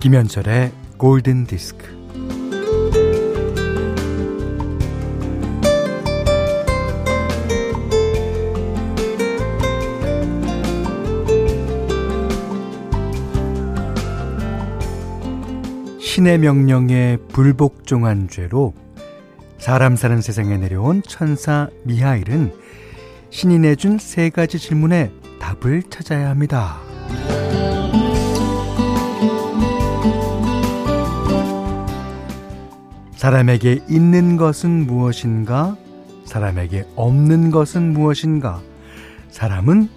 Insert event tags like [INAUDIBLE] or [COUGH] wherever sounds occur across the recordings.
김현철의 골든 디스크. 신의 명령에 불복종한 죄로 사람 사는 세상에 내려온 천사 미하일은 신이 내준 세 가지 질문에 답을 찾아야 합니다. 사람에게 있는 것은 무엇인가? 사람에게 없는 것은 무엇인가? 사람은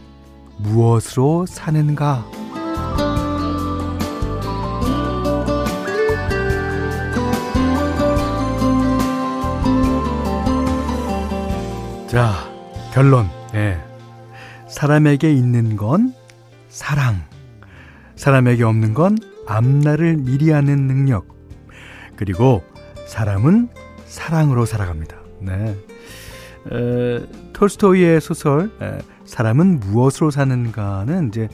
무엇으로 사는가? 자, 결론. 예. 사람에게 있는 건 사랑. 사람에게 없는 건 앞날을 미리 아는 능력. 그리고 사람은 사랑으로 살아갑니다. 네. 에, 톨스토이의 소설 에, 사람은 무엇으로 사는가는 이제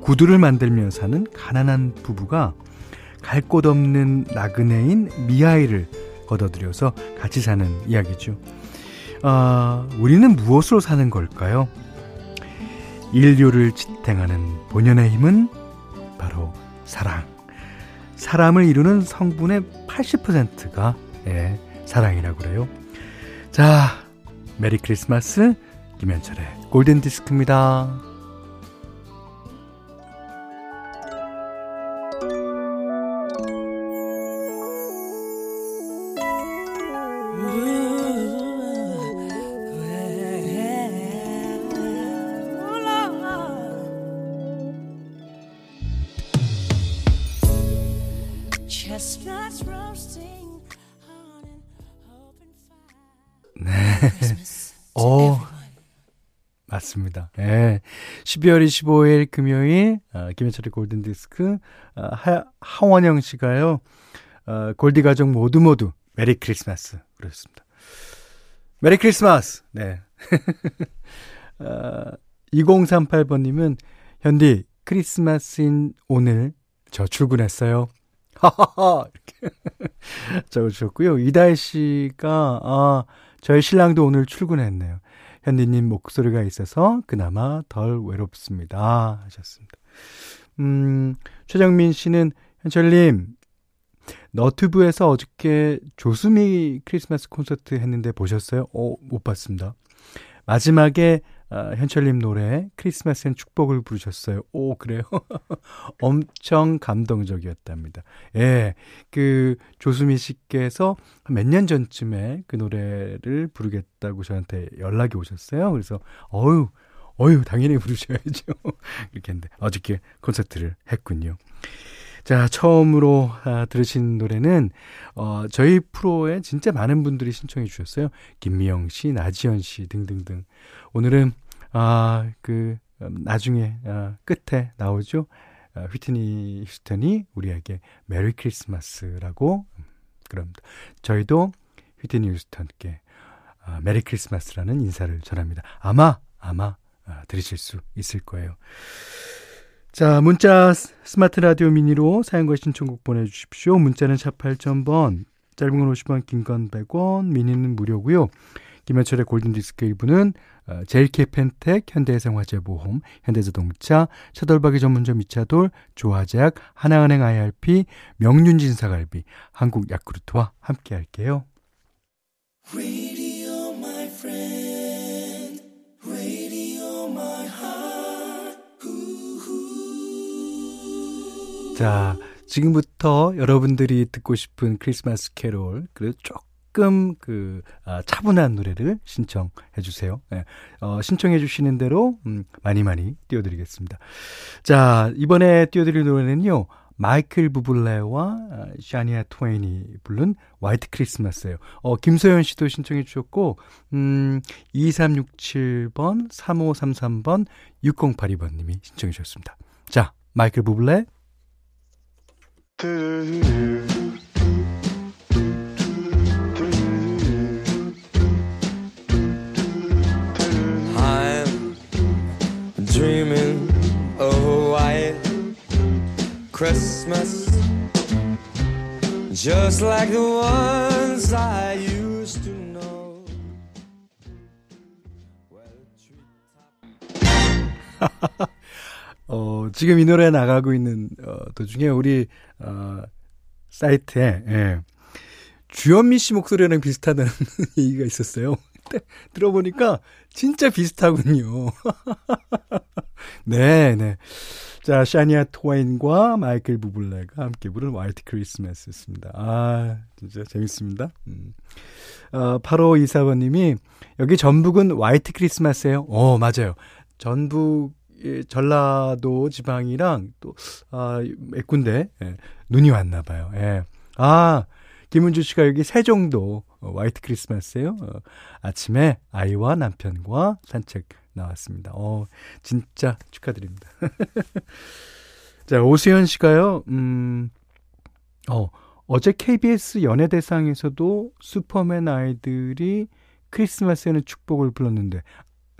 구두를 만들며 사는 가난한 부부가 갈 곳 없는 나그네인 미하이를 걷어들여서 같이 사는 이야기죠. 아, 우리는 무엇으로 사는 걸까요? 인류를 지탱하는 본연의 힘은 바로 사랑. 사람을 이루는 성분의 80%가 예, 사랑이라고 그래요. 자, 메리 크리스마스 김현철의 골든 디스크입니다. 네. 어, 맞습니다. 예. 네. 12월 25일 금요일, 어, 김현철의 골든 디스크, 어, 하, 하원영 씨가요, 어, 골디 가족 모두 모두 메리 크리스마스. 그랬습니다. 메리 크리스마스! 네. [LAUGHS] 어, 2038번님은, 현디, 크리스마스인 오늘 저 출근했어요. 하하하! 이렇게 [LAUGHS] 적어주셨고요. 이다혜 씨가, 아, 저희 신랑도 오늘 출근했네요. 현디님 목소리가 있어서 그나마 덜 외롭습니다. 하셨습니다. 음, 최정민 씨는 현철님, 너튜브에서 어저께 조수미 크리스마스 콘서트 했는데 보셨어요? 어, 못 봤습니다. 마지막에 어, 현철님 노래 크리스마스엔 축복을 부르셨어요. 오 그래요? [LAUGHS] 엄청 감동적이었답니다. 예, 그 조수미 씨께서 몇 년 전쯤에 그 노래를 부르겠다고 저한테 연락이 오셨어요. 그래서 어유 어유 당연히 부르셔야죠. [LAUGHS] 이렇게 했는데 어저께 콘서트를 했군요. 자, 처음으로 아, 들으신 노래는 어, 저희 프로에 진짜 많은 분들이 신청해 주셨어요. 김미영 씨, 나지연 씨 등등등. 오늘은 아, 그 음, 나중에 아, 끝에 나오죠. 아, 휘트니 휴스턴이 우리에게 메리 크리스마스라고 음, 그럽니다. 저희도 휘트니 휴스턴께 아, 메리 크리스마스라는 인사를 전합니다. 아마 아마 아, 들으실 수 있을 거예요. 자, 문자 스마트 라디오 미니로 사연과 신청곡 보내주십시오. 문자는 샵 8000번, 짧은 건 50원, 긴 건 100원, 미니는 무료고요. 김현철의 골든디스크 1부는 어, 제일케펜텍, 현대해상화재보험, 현대자동차, 차돌박이 전문점 이차돌, 조화제약, 하나은행 IRP, 명륜진사갈비, 한국야쿠르트와 함께 할게요. 자, 지금부터 여러분들이 듣고 싶은 크리스마스 캐롤, 그리고 조금 그, 아, 차분한 노래를 신청해 주세요. 예, 어, 신청해 주시는 대로, 음, 많이 많이 띄워드리겠습니다. 자, 이번에 띄워드릴 노래는요, 마이클 부블레와 아, 샤니아 트웨인이 부른 화이트 크리스마스예요. 어, 김소연 씨도 신청해 주셨고 음, 2367번, 3533번, 6082번 님이 신청해 주셨습니다. 자, 마이클 부블레 I'm dreaming of a white Christmas just like the ones I used to know. [LAUGHS] 어, 지금 이 노래 나가고 있는 어, 도중에 우리 어, 사이트에 예. 주현미 씨 목소리랑 비슷하다는 [LAUGHS] 얘기가 있었어요. [LAUGHS] 들어보니까 진짜 비슷하군요. [LAUGHS] 네, 네. 자, 샤니아 토와인과 마이클 부블레가 함께 부른 화이트 크리스마스였습니다. 아, 진짜 재밌습니다. 음. 어, 8호 이사번님이 여기 전북은 화이트 크리스마스예요. 어, 맞아요. 전북 전라도 지방이랑 또, 아, 몇 군데, 예, 눈이 왔나 봐요. 예. 아, 김은주 씨가 여기 세종도 어, 화이트 크리스마스예요. 어, 아침에 아이와 남편과 산책 나왔습니다. 어, 진짜 축하드립니다. [LAUGHS] 자, 오수연 씨가요. 음. 어, 어제 KBS 연예대상에서도 슈퍼맨 아이들이 크리스마스에는 축복을 불렀는데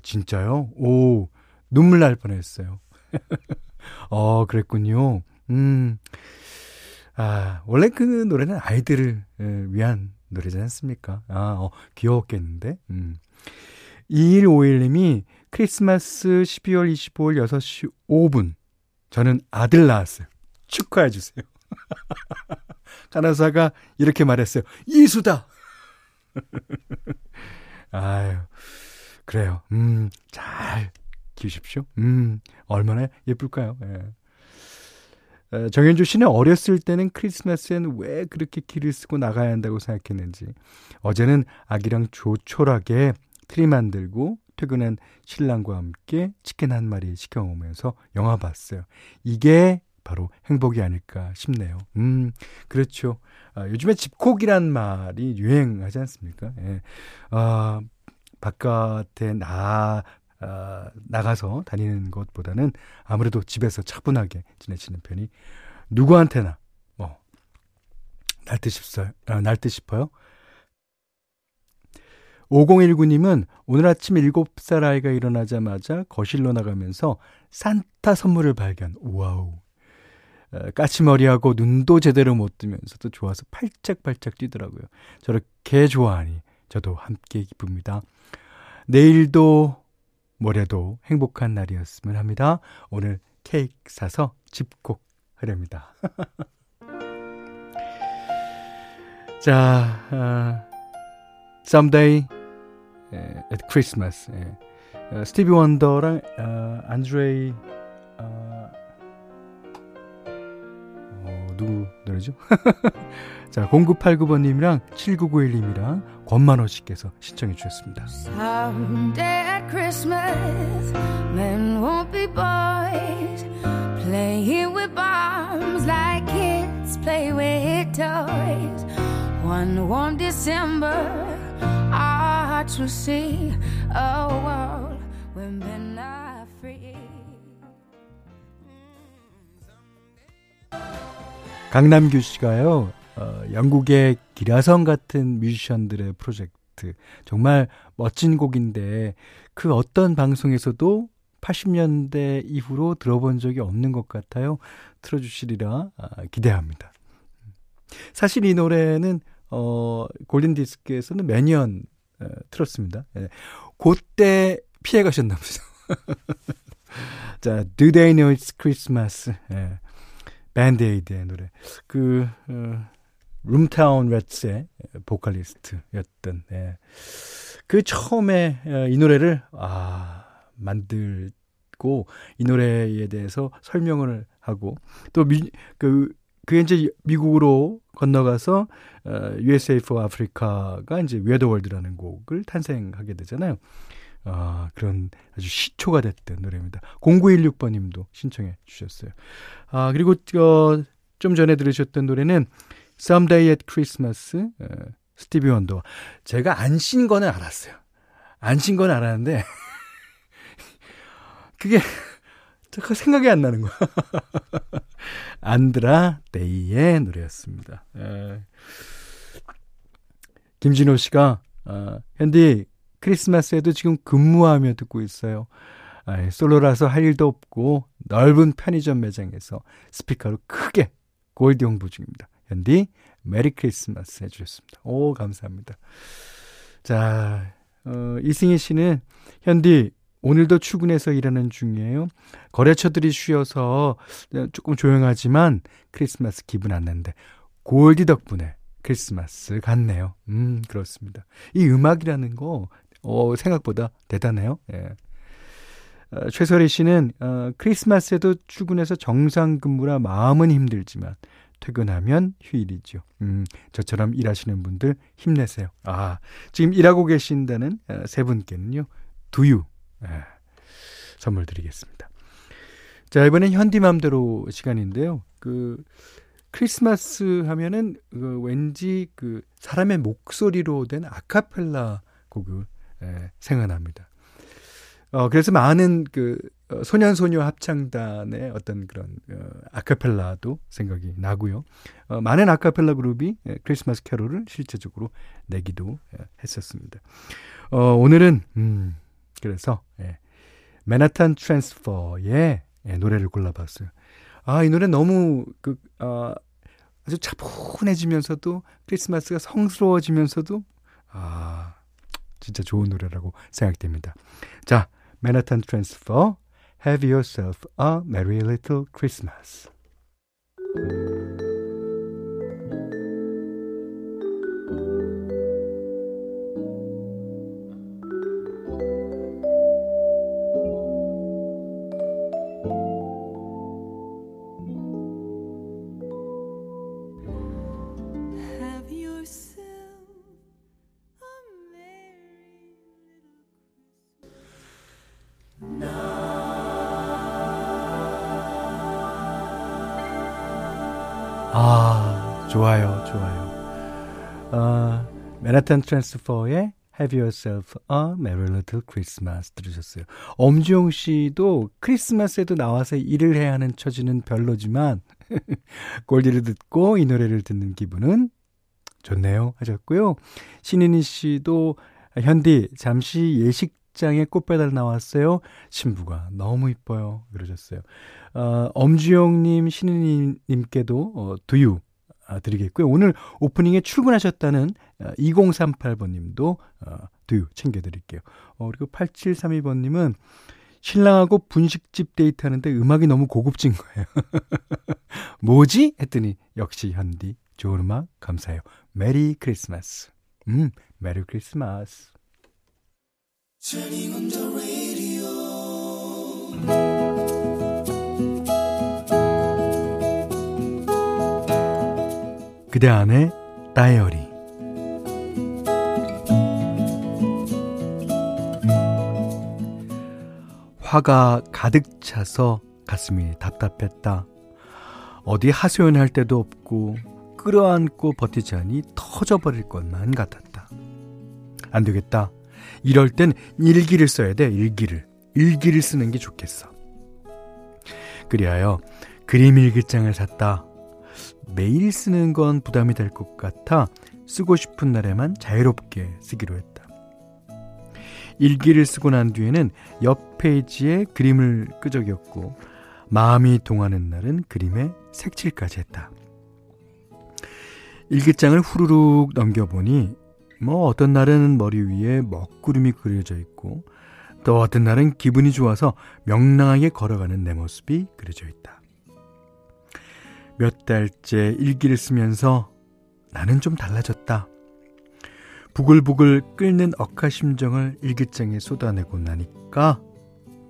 진짜요? 오, 눈물 날 뻔했어요. [LAUGHS] 어, 그랬군요. 음. 아, 원래 그 노래는 아이들을 위한 노래지 않습니까? 아, 어, 귀여웠겠는데? 음. 2151님이 크리스마스 12월 25일 6시 5분. 저는 아들 낳았어요. 축하해 주세요. [LAUGHS] 간호사가 이렇게 말했어요. 이수다! [LAUGHS] 아유, 그래요. 음, 잘 키우십시오. 음, 얼마나 예쁠까요? 예. 정현주 씨는 어렸을 때는 크리스마스엔 왜 그렇게 기를 쓰고 나가야 한다고 생각했는지 어제는 아기랑 조촐하게 트리 만들고 퇴근한 신랑과 함께 치킨 한 마리 시켜 먹으면서 영화 봤어요. 이게 바로 행복이 아닐까 싶네요. 음, 그렇죠. 아, 요즘에 집콕이란 말이 유행하지 않습니까? 예. 아, 바깥에 나, 아, 나가서 다니는 것보다는 아무래도 집에서 차분하게 지내시는 편이 누구한테나 뭐 날듯 싶어요. 아, 날듯 싶어요. 5019님은 오늘 아침 7살 아이가 일어나자마자 거실로 나가면서 산타 선물을 발견. 와우. 까치머리하고 눈도 제대로 못 뜨면서도 좋아서 팔짝팔짝 뛰더라고요. 저렇게 좋아하니 저도 함께 기쁩니다. 내일도 모레도 행복한 날이었으면 합니다. 오늘 케이크 사서 집콕 하렵니다. [LAUGHS] 자, 어, someday at Christmas. 예. 어, 스티비 원더랑 어, 안드레이 누구 노래죠? 자, 0989번님이랑 7991님이랑 권만호 씨께서 신청해 주셨습니다. Someday at Christmas, men won't be boys, playing with bombs like kids play with toys. One warm December, our hearts will see a world where men are free. 강남규 씨가요, 어, 영국의 기라성 같은 뮤지션들의 프로젝트. 정말 멋진 곡인데, 그 어떤 방송에서도 80년대 이후로 들어본 적이 없는 것 같아요. 틀어주시리라 아, 기대합니다. 사실 이 노래는, 어, 골든디스크에서는 매년 어, 틀었습니다. 예. 그때 피해 가셨나 보죠. [LAUGHS] 자, Do They Know It's Christmas. 예. 밴드에이드의 노래. 그, 어, 붐타운 래츠의 보컬리스트였던, 예. 그 처음에 어, 이 노래를, 아, 만들고, 이 노래에 대해서 설명을 하고, 또 미, 그, 그게 이제 미국으로 건너가서 어, USA for Africa가 이제 웨더월드라는 곡을 탄생하게 되잖아요. 아, 그런 아주 시초가 됐던 노래입니다. 0916번 님도 신청해 주셨어요. 아, 그리고 어, 좀 전에 들으셨던 노래는 Someday at Christmas 어, 스티비 원더. 제가 안 신 거는 알았어요. 안신건 알았는데 [LAUGHS] 그게 그 생각이 안 나는 거야. [LAUGHS] 안드라 데이의 노래였습니다. 에. 김진호 씨가 어, 현디 크리스마스에도 지금 근무하며 듣고 있어요. 아, 솔로라서 할 일도 없고 넓은 편의점 매장에서 스피커로 크게 골디 홍보 중입니다. 현디 메리 크리스마스 해주셨습니다. 오 감사합니다. 자 어, 이승희 씨는 현디 오늘도 출근해서 일하는 중이에요. 거래처들이 쉬어서 조금 조용하지만 크리스마스 기분 안 나는데 골디 덕분에 크리스마스 같네요. 음, 그렇습니다. 이 음악이라는 거, 어, 생각보다 대단해요. 예. 어, 최설희 씨는, 어, 크리스마스에도 출근해서 정상 근무라 마음은 힘들지만, 퇴근하면 휴일이죠. 음, 저처럼 일하시는 분들 힘내세요. 아, 지금 일하고 계신다는 어, 세 분께는요, 두유, 예, 선물 드리겠습니다. 자, 이번엔 현디맘대로 시간인데요. 그, 크리스마스 하면은 그 왠지 그 사람의 목소리로 된 아카펠라 곡을 예, 생각납니다. 어, 그래서 많은 그 어, 소년소녀 합창단의 어떤 그런 어, 아카펠라도 생각이 나고요. 어, 많은 아카펠라 그룹이 예, 크리스마스 캐롤을 실제적으로 내기도 예, 했었습니다. 어, 오늘은 음, 그래서 예, 맨하탄 트랜스퍼의 예, 노래를 골라봤어요. 아, 이 노래 너무 그 어, 아주 차분해지면서도 크리스마스가 성스러워지면서도 아, 진짜 좋은 노래라고 생각됩니다. 자, 맨하탄 트랜스퍼 Have yourself a merry little Christmas. 맨하탄 트랜스퍼의 Have Yourself a Merry Little Christmas 들으셨어요. 엄지용 씨도 크리스마스에도 나와서 일을 해야 하는 처지는 별로지만 [LAUGHS] 골디를 듣고 이 노래를 듣는 기분은 좋네요 하셨고요. 신인희 씨도 현디 잠시 예식장에 꽃배달 나왔어요. 신부가 너무 이뻐요. 그러셨어요. 어, 엄주영님, 신은님께도 어, 두유 아, 드리겠고요. 오늘 오프닝에 출근하셨다는 어, 2038번님도 어, 두유 챙겨드릴게요. 어, 그리고 8732번님은 신랑하고 분식집 데이트하는데 음악이 너무 고급진 거예요. [LAUGHS] 뭐지? 했더니 역시 현디 좋은 음악 감사해요. 메리 크리스마스. 음, 메리 크리스마스. 그대 안의 다이어리 화가 가득 차서 가슴이 답답했다. 어디 하소연할 데도 없고 끌어안고 버티자니 터져버릴 것만 같았다. 안 되겠다. 이럴 땐 일기를 써야 돼, 일기를. 일기를 쓰는 게 좋겠어. 그리하여 그림 일기장을 샀다. 매일 쓰는 건 부담이 될 것 같아 쓰고 싶은 날에만 자유롭게 쓰기로 했다. 일기를 쓰고 난 뒤에는 옆 페이지에 그림을 끄적였고 마음이 동하는 날은 그림에 색칠까지 했다. 일기장을 후루룩 넘겨보니 뭐 어떤 날은 머리 위에 먹구름이 그려져 있고 또 어떤 날은 기분이 좋아서 명랑하게 걸어가는 내 모습이 그려져 있다. 몇 달째 일기를 쓰면서 나는 좀 달라졌다. 부글부글 끓는 억하심정을 일기장에 쏟아내고 나니까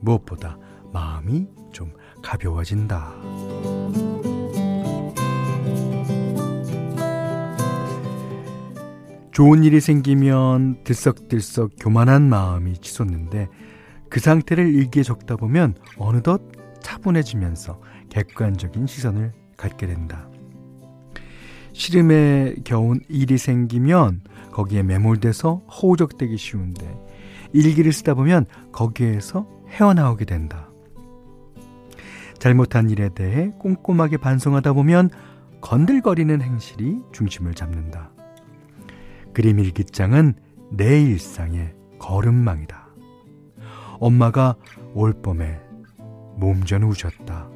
무엇보다 마음이 좀 가벼워진다. 좋은 일이 생기면 들썩들썩 교만한 마음이 치솟는데 그 상태를 일기에 적다 보면 어느덧 차분해지면서 객관적인 시선을 갖게 된다. 시름에 겨운 일이 생기면 거기에 매몰돼서 허우적대기 쉬운데 일기를 쓰다 보면 거기에서 헤어나오게 된다. 잘못한 일에 대해 꼼꼼하게 반성하다 보면 건들거리는 행실이 중심을 잡는다. 그림 일기장은 내 일상의 걸음망이다. 엄마가 올 봄에 몸전 우셨다.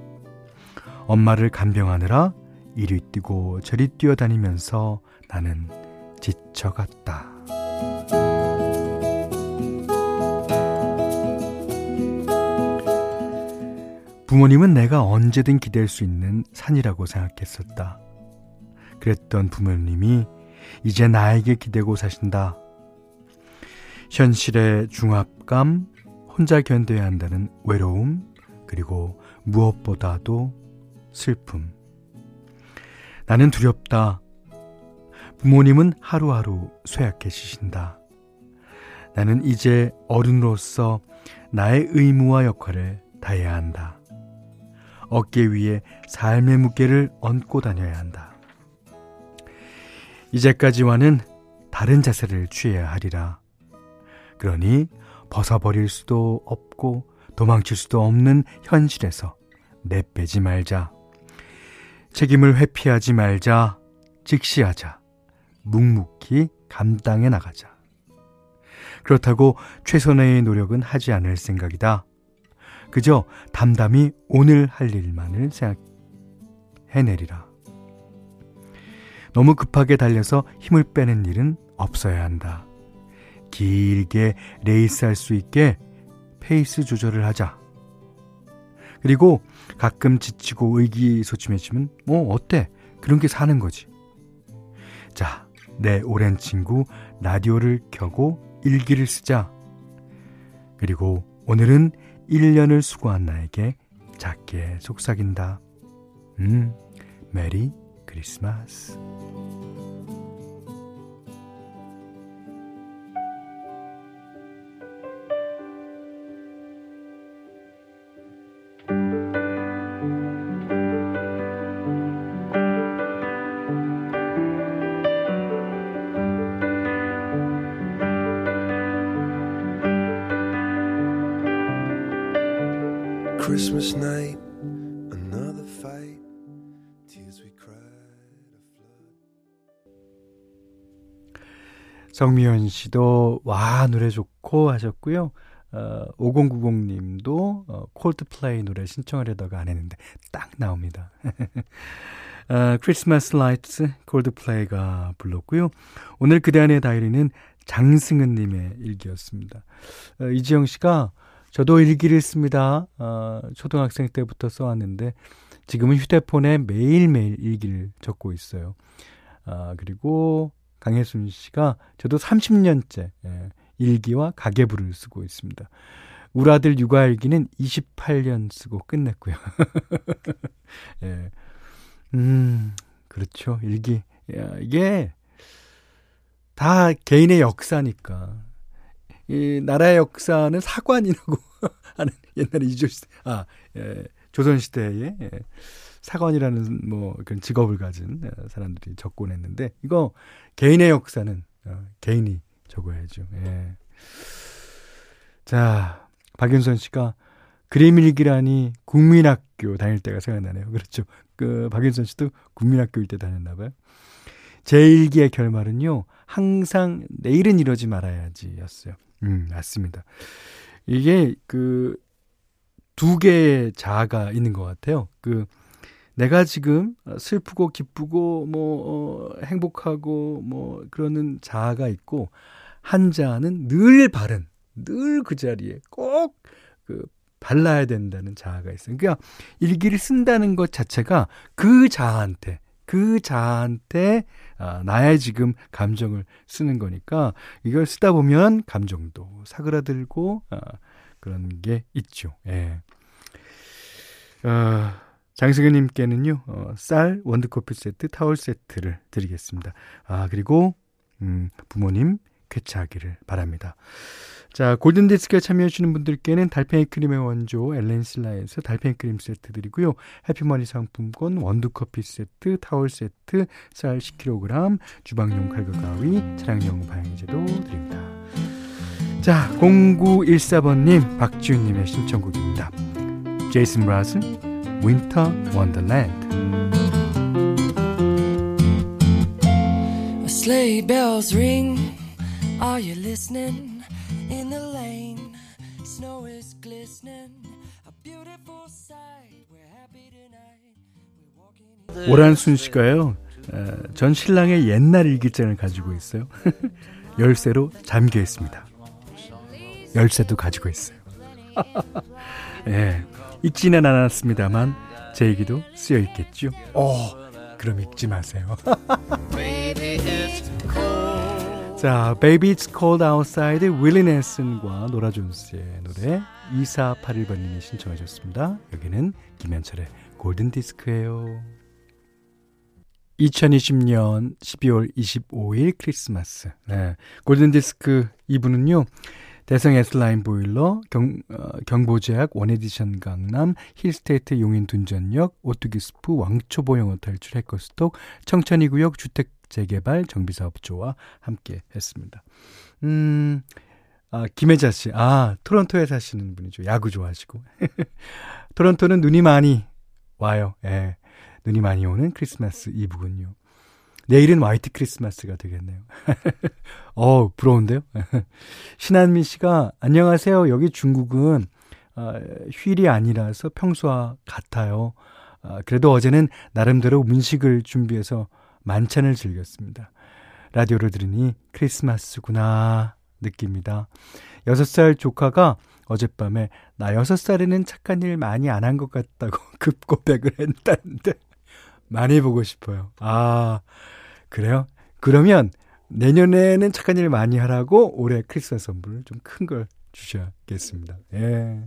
엄마를 간병하느라 이리 뛰고 저리 뛰어다니면서 나는 지쳐갔다. 부모님은 내가 언제든 기댈 수 있는 산이라고 생각했었다. 그랬던 부모님이 이제 나에게 기대고 사신다. 현실의 중압감, 혼자 견뎌야 한다는 외로움, 그리고 무엇보다도 슬픔. 나는 두렵다. 부모님은 하루하루 쇠약해지신다. 나는 이제 어른으로서 나의 의무와 역할을 다해야 한다. 어깨 위에 삶의 무게를 얹고 다녀야 한다. 이제까지와는 다른 자세를 취해야 하리라. 그러니 벗어버릴 수도 없고 도망칠 수도 없는 현실에서 내빼지 말자. 책임을 회피하지 말자. 직시하자. 묵묵히 감당해 나가자. 그렇다고 최선의 노력은 하지 않을 생각이다. 그저 담담히 오늘 할 일만을 생각해내리라. 너무 급하게 달려서 힘을 빼는 일은 없어야 한다. 길게 레이스할 수 있게 페이스 조절을 하자. 그리고 가끔 지치고 의기소침해지면 뭐 어때? 그런 게 사는 거지. 자, 내 오랜 친구 라디오를 켜고 일기를 쓰자. 그리고 오늘은 1년을 수고한 나에게 작게 속삭인다. 음, 메리 크리스마스. 정미연 씨도 와 노래 좋고 하셨고요. 어, 5090님도 어, 콜드플레이 노래 신청하려다가 안 했는데 딱 나옵니다. [LAUGHS] 어, Christmas Lights 콜드플레이가 불렀고요. 오늘 그대 안의 다이어리는 장승은님의 일기였습니다. 어, 이지영 씨가 저도 일기를 씁니다. 어, 초등학생 때부터 써왔는데 지금은 휴대폰에 매일매일 일기를 적고 있어요. 아, 그리고 강혜순 씨가 저도 30년째 예, 일기와 가계부를 쓰고 있습니다. 우리 아들 육아일기는 28년 쓰고 끝냈고요. [LAUGHS] 예. 음, 그렇죠. 일기. 야, 이게 다 개인의 역사니까. 이 나라의 역사는 사관이라고 [LAUGHS] 하는 옛날에 이조 시대, 아, 예, 조선 시대에 예, 사관이라는 뭐 그런 직업을 가진 예, 사람들이 적곤 했는데 이거 개인의 역사는 어, 개인이 적어야죠. 예. 자, 박윤선 씨가 그림 일기라니 국민학교 다닐 때가 생각나네요. 그렇죠. 그 박윤선 씨도 국민학교일 때 다녔나 봐요. 제 일기의 결말은요. 항상 내일은 이러지 말아야지였어요. 음, 맞습니다. 이게 그 두 개의 자아가 있는 것 같아요. 그 내가 지금 슬프고 기쁘고 뭐 어, 행복하고 뭐 그러는 자아가 있고 한 자아는 늘 바른 늘 그 자리에 꼭 그 발라야 된다는 자아가 있어요. 그러니까 일기를 쓴다는 것 자체가 그 자아한테 그 자한테 아, 나의 지금 감정을 쓰는 거니까 이걸 쓰다 보면 감정도 사그라들고 아, 그런 게 있죠. 예. 어, 장승현님께는요 어, 쌀 원두커피 세트, 타월 세트를 드리겠습니다. 아 그리고 음, 부모님 쾌차하기를 바랍니다. 자, 골든디스크에 참여해주시는 분들께는 달팽이 크림의 원조 엘렌실라에서 달팽이 크림 세트 드리고요. 해피머니 상품권, 원두커피 세트, 타월 세트, 쌀 10kg, 주방용 칼과 가위, 차량용 방해제도 드립니다. 자, 0914번님, 박지훈님의 신청곡입니다. 제이슨 브라즈, 윈터 원더랜드. Sleigh bells ring. Are you listening? in the lane. Snow is glistening, a beautiful sight. We're happy tonight. 오란순 씨가요. 전 신랑의 옛날 일기장을 가지고 있어요. 열쇠로 잠겨 있습니다. 열쇠도 가지고 있어요. [LAUGHS] 예, 읽지는 않았습니다만 제 얘기도 쓰여 있겠죠. 어, 그럼 읽지 마세요. 자, Baby It's Cold Outside 윌리 넬슨과 노라 존스의 노래 2481번님이 신청하셨습니다. 여기는 김현철의 골든 디스크예요. 2020년 12월 25일 크리스마스. 네. 골든 디스크 2부는요. 대성 S라인 보일러, 경, 어, 경보제약, 원에디션 강남, 힐스테이트 용인 둔전역, 오뚜기 스프, 왕초보 영어 탈출 해커스톡, 청천이구역 주택 재개발 정비사업조합과 함께 했습니다. 음, 아, 김혜자 씨. 아, 토론토에 사시는 분이죠. 야구 좋아하시고. [LAUGHS] 토론토는 눈이 많이 와요. 예. 눈이 많이 오는 크리스마스 이브군요. 내일은 화이트 크리스마스가 되겠네요. [LAUGHS] 어, 부러운데요? [LAUGHS] 신한민 씨가 안녕하세요. 여기 중국은 어, 휴일이 아니라서 평소와 같아요. 어, 그래도 어제는 나름대로 음식을 준비해서 만찬을 즐겼습니다. 라디오를 들으니 크리스마스구나 느낍니다. 6살 조카가 어젯밤에 나 6살에는 착한 일 많이 안 한 것 같다고 [LAUGHS] 급고백을 했다는데 많이 보고 싶어요. 아, 그래요? 그러면 내년에는 착한 일 많이 하라고 올해 크리스마스 선물을 좀 큰 걸 주셔야겠습니다. 예.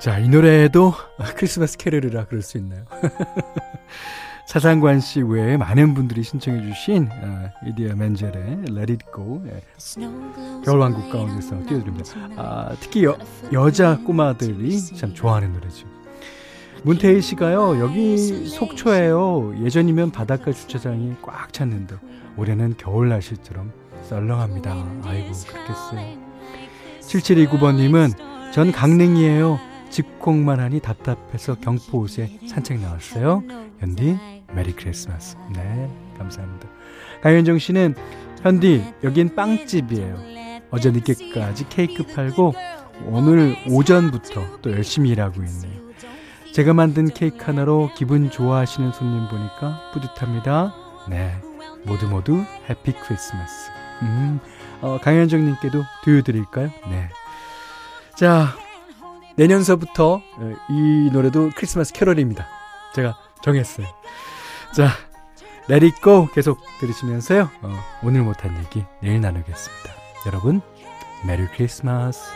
자, 이 노래도 크리스마스 캐럴이라 그럴 수 있나요? [LAUGHS] 차상관 씨 외에 많은 분들이 신청해 주신 어, 이디어 맨젤의 Let It Go 예. 겨울왕국 가운데서 띄워드립니다. 아, 특히 여, 여자 꼬마들이 참 좋아하는 노래죠. 문태희 씨가요, 여기 속초예요. 예전이면 바닷가 주차장이 꽉 찼는데 올해는 겨울 날씨처럼 썰렁합니다. 아이고 그렇겠어요. 7729번님은 전 강릉이에요. 집콕만 하니 답답해서 경포 옷에 산책 나왔어요. 현디 메리 크리스마스. 네, 감사합니다. 강현정 씨는 현디 여긴 빵집이에요. 어제 늦게까지 케이크 팔고 오늘 오전부터 또 열심히 일하고 있네요. 제가 만든 케이크 하나로 기분 좋아하시는 손님 보니까 뿌듯합니다. 네, 모두 모두 해피 크리스마스. 음, 어, 강현정님께도 두유 드릴까요? 네. 자, 내년서부터 어, 이 노래도 크리스마스 캐럴입니다. 제가 정했어요. 자, Go 계속 들으시면서요. 어, 오늘 못한 얘기 내일 나누겠습니다. 여러분, 메리 크리스마스.